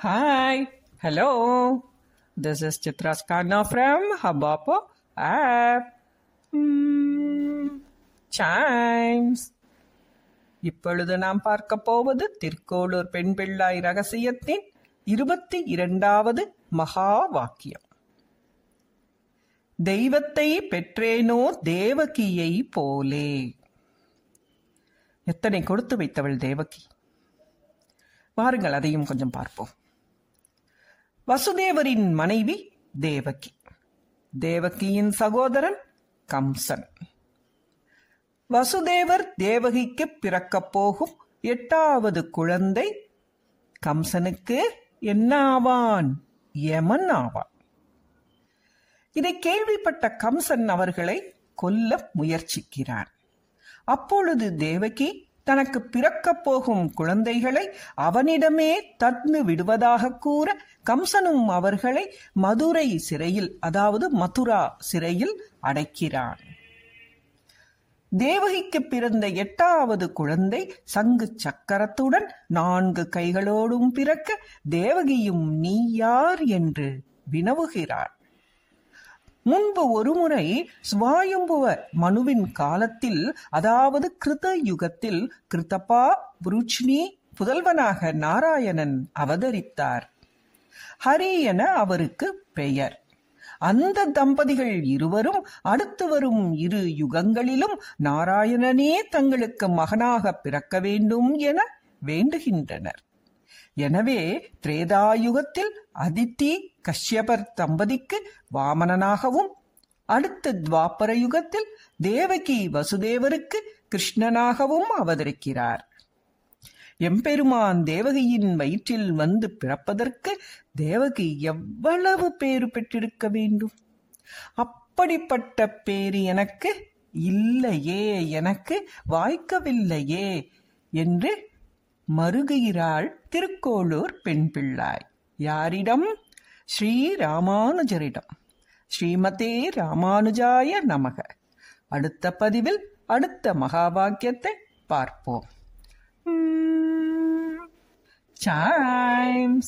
Hi, hello. This is Chitra Skarna from Habapo app. Hmm, chimes. இப்பொழுது நாம் பார்க்க போவது திருக்கோளூர் பெண் பிள்ளாய் ரகசியத்தின் இருபத்தி இரண்டாவது மகா வாக்கியம் தெய்வத்தை பெற்றேனோ தேவகியை போலே எத்தனை கொடுத்து வைத்தவள் தேவகி வாருங்கள் அதையும் கொஞ்சம் பார்ப்போம் வசுதேவரின் மனைவி தேவகி. தேவகியின் சகோதரன் கம்சன். வசுதேவர் தேவகிக்கு பிறக்கப் போகும் எட்டாவது குழந்தை கம்சனுக்கு என்ன ஆவான்? யமன் ஆவான். இதை கேள்விப்பட்ட கம்சன் அவர்களை கொல்ல முயற்சிக்கிறான். அப்பொழுது தேவகி தனக்கு பிறக்கப் போகும் குழந்தைகளை அவனிடமே தந்து விடுவதாக கூற கம்சனும் அவர்களை மதுரை சிறையில் அதாவது மதுரா சிறையில் அடைக்கிறான். தேவகிக்கு பிறந்த எட்டாவது குழந்தை சங்கு சக்கரத்துடன் நான்கு கைகளோடும் பிறக்க தேவகியும் நீ யார்? என்று வினவுகிறார் முன்பு ஒருமுறை சுவாயம்புவ மனுவின் காலத்தில் அதாவது கிருத யுகத்தில் கிருத்தப்பா புருச்சினி புதல்வனாக நாராயணன் அவதரித்தார். ஹரி என அவருக்கு பெயர். அந்த தம்பதிகள் இருவரும் அடுத்து வரும் இரு யுகங்களிலும் நாராயணனே தங்களுக்கு மகனாக பிறக்க வேண்டும் என வேண்டுகின்றனர். எனவே திரேதாயுகத்தில் அதித்தி கஷ்யபர் தம்பதிக்கு வாமனனாகவும் அடுத்த துவாபர யுகத்தில் தேவகி வசுதேவருக்கு கிருஷ்ணனாகவும் அவதரிக்கிறார். எம்பெருமான் தேவகியின் வயிற்றில் வந்து பிறப்பதற்கு தேவகி எவ்வளவு பேறு பெற்றிருக்க வேண்டும்? அப்படிப்பட்ட பேரு எனக்கு இல்லையே எனக்கு வாய்க்கவில்லையே என்று மருகுகிறாள் திருக்கோளூர் பெண் பிள்ளாய். யாரிடம்? ஸ்ரீ ராமானுஜரிடம். ஸ்ரீமதே ராமானுஜாய நமக. அடுத்த பதிவில் அடுத்த மகா வாக்கியத்தை பார்ப்போம் Chimes.